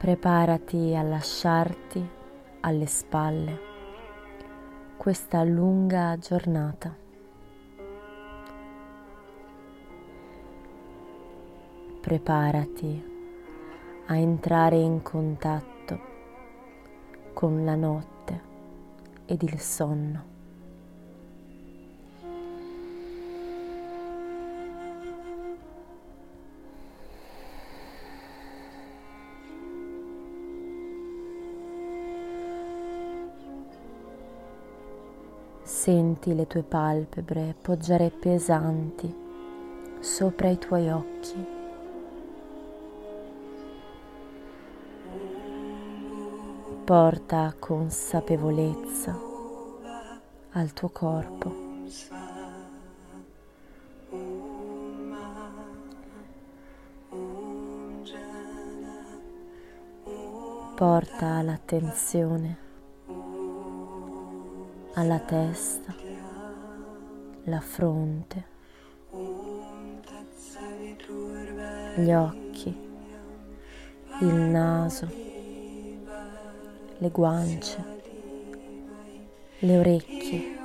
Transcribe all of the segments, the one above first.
Preparati a lasciarti alle spalle questa lunga giornata. Preparati a entrare in contatto con la notte ed il sonno. Senti le tue palpebre poggiare pesanti sopra i tuoi occhi. Porta consapevolezza al tuo corpo. Porta l'attenzione alla testa, la fronte, gli occhi, il naso, le guance, le orecchie,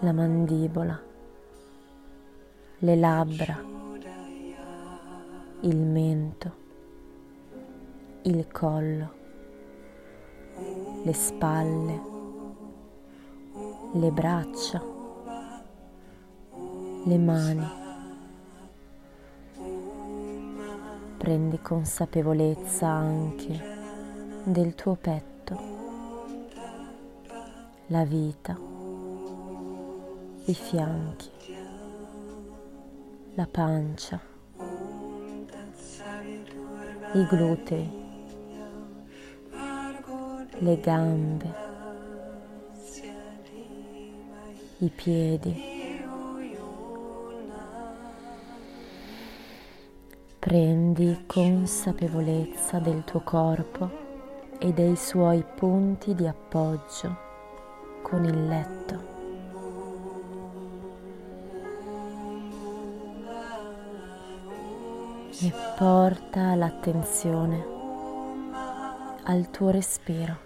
la mandibola, le labbra, il mento, il collo, le spalle le braccia, le mani. Prendi consapevolezza anche del tuo petto, la vita, i fianchi, la pancia, i glutei, le gambe i piedi. Prendi consapevolezza del tuo corpo e dei suoi punti di appoggio con il letto. E porta l'attenzione al tuo respiro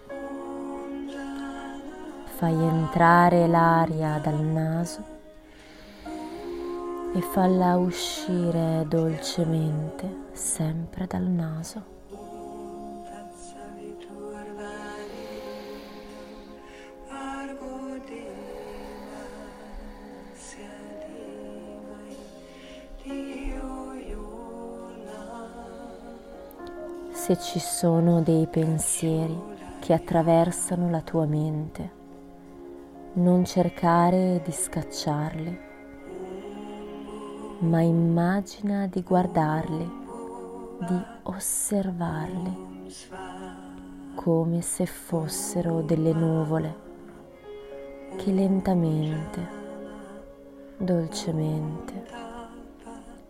fai entrare l'aria dal naso e falla uscire dolcemente sempre dal naso. Se ci sono dei pensieri che attraversano la tua mente, non cercare di scacciarli, ma immagina di guardarli, di osservarli come se fossero delle nuvole che lentamente, dolcemente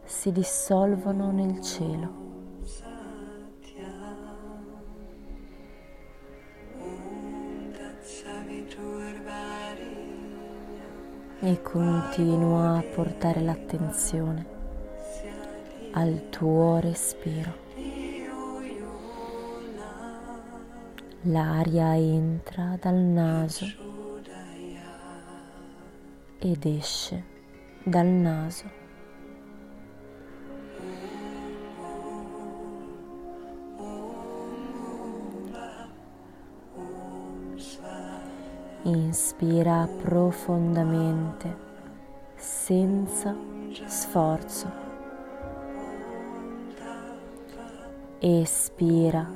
si dissolvono nel cielo. E continua a portare l'attenzione al tuo respiro. L'aria entra dal naso ed esce dal naso. Inspira profondamente, senza sforzo. Espira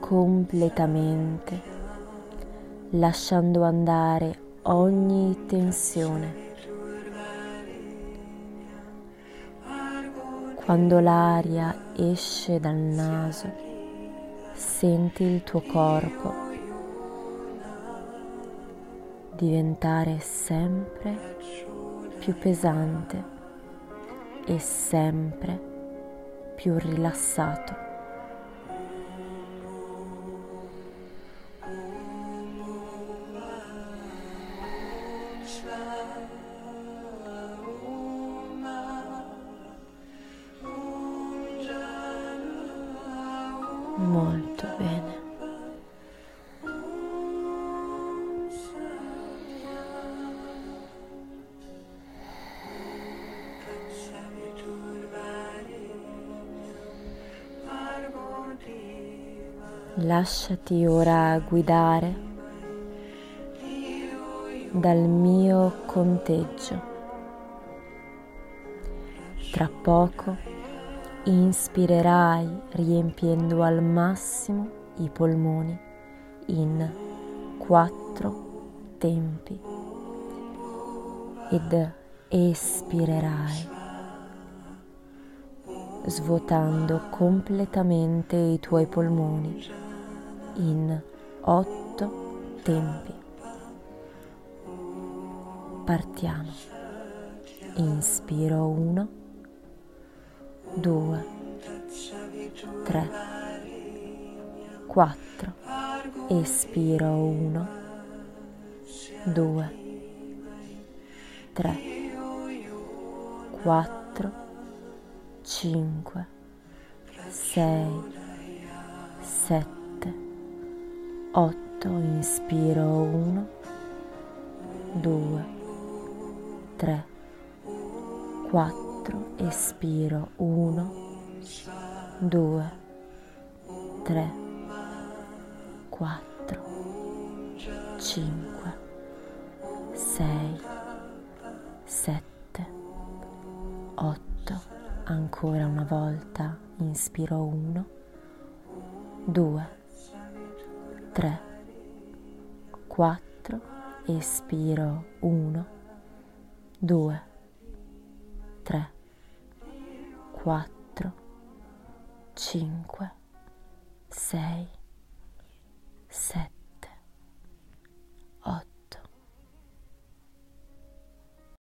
completamente, lasciando andare ogni tensione. Quando l'aria esce dal naso, Senti il tuo corpo diventare sempre più pesante e sempre più rilassato. Molto bene. Lasciati ora guidare dal mio conteggio. Tra poco inspirerai riempiendo al massimo i polmoni in quattro tempi ed espirerai svuotando completamente i tuoi polmoni in otto tempi. Partiamo. Inspiro 1, 2, 3, 4. Espiro 1, 2, 3, 4, 5, 6, 7. 8, inspiro 1, 2, 3, 4, espiro 1, 2, 3, 4, 5, 6, 7, 8, ancora una volta, inspiro 1, 2, 3, 4, espiro 1, 2, 3, 4, 5, 6,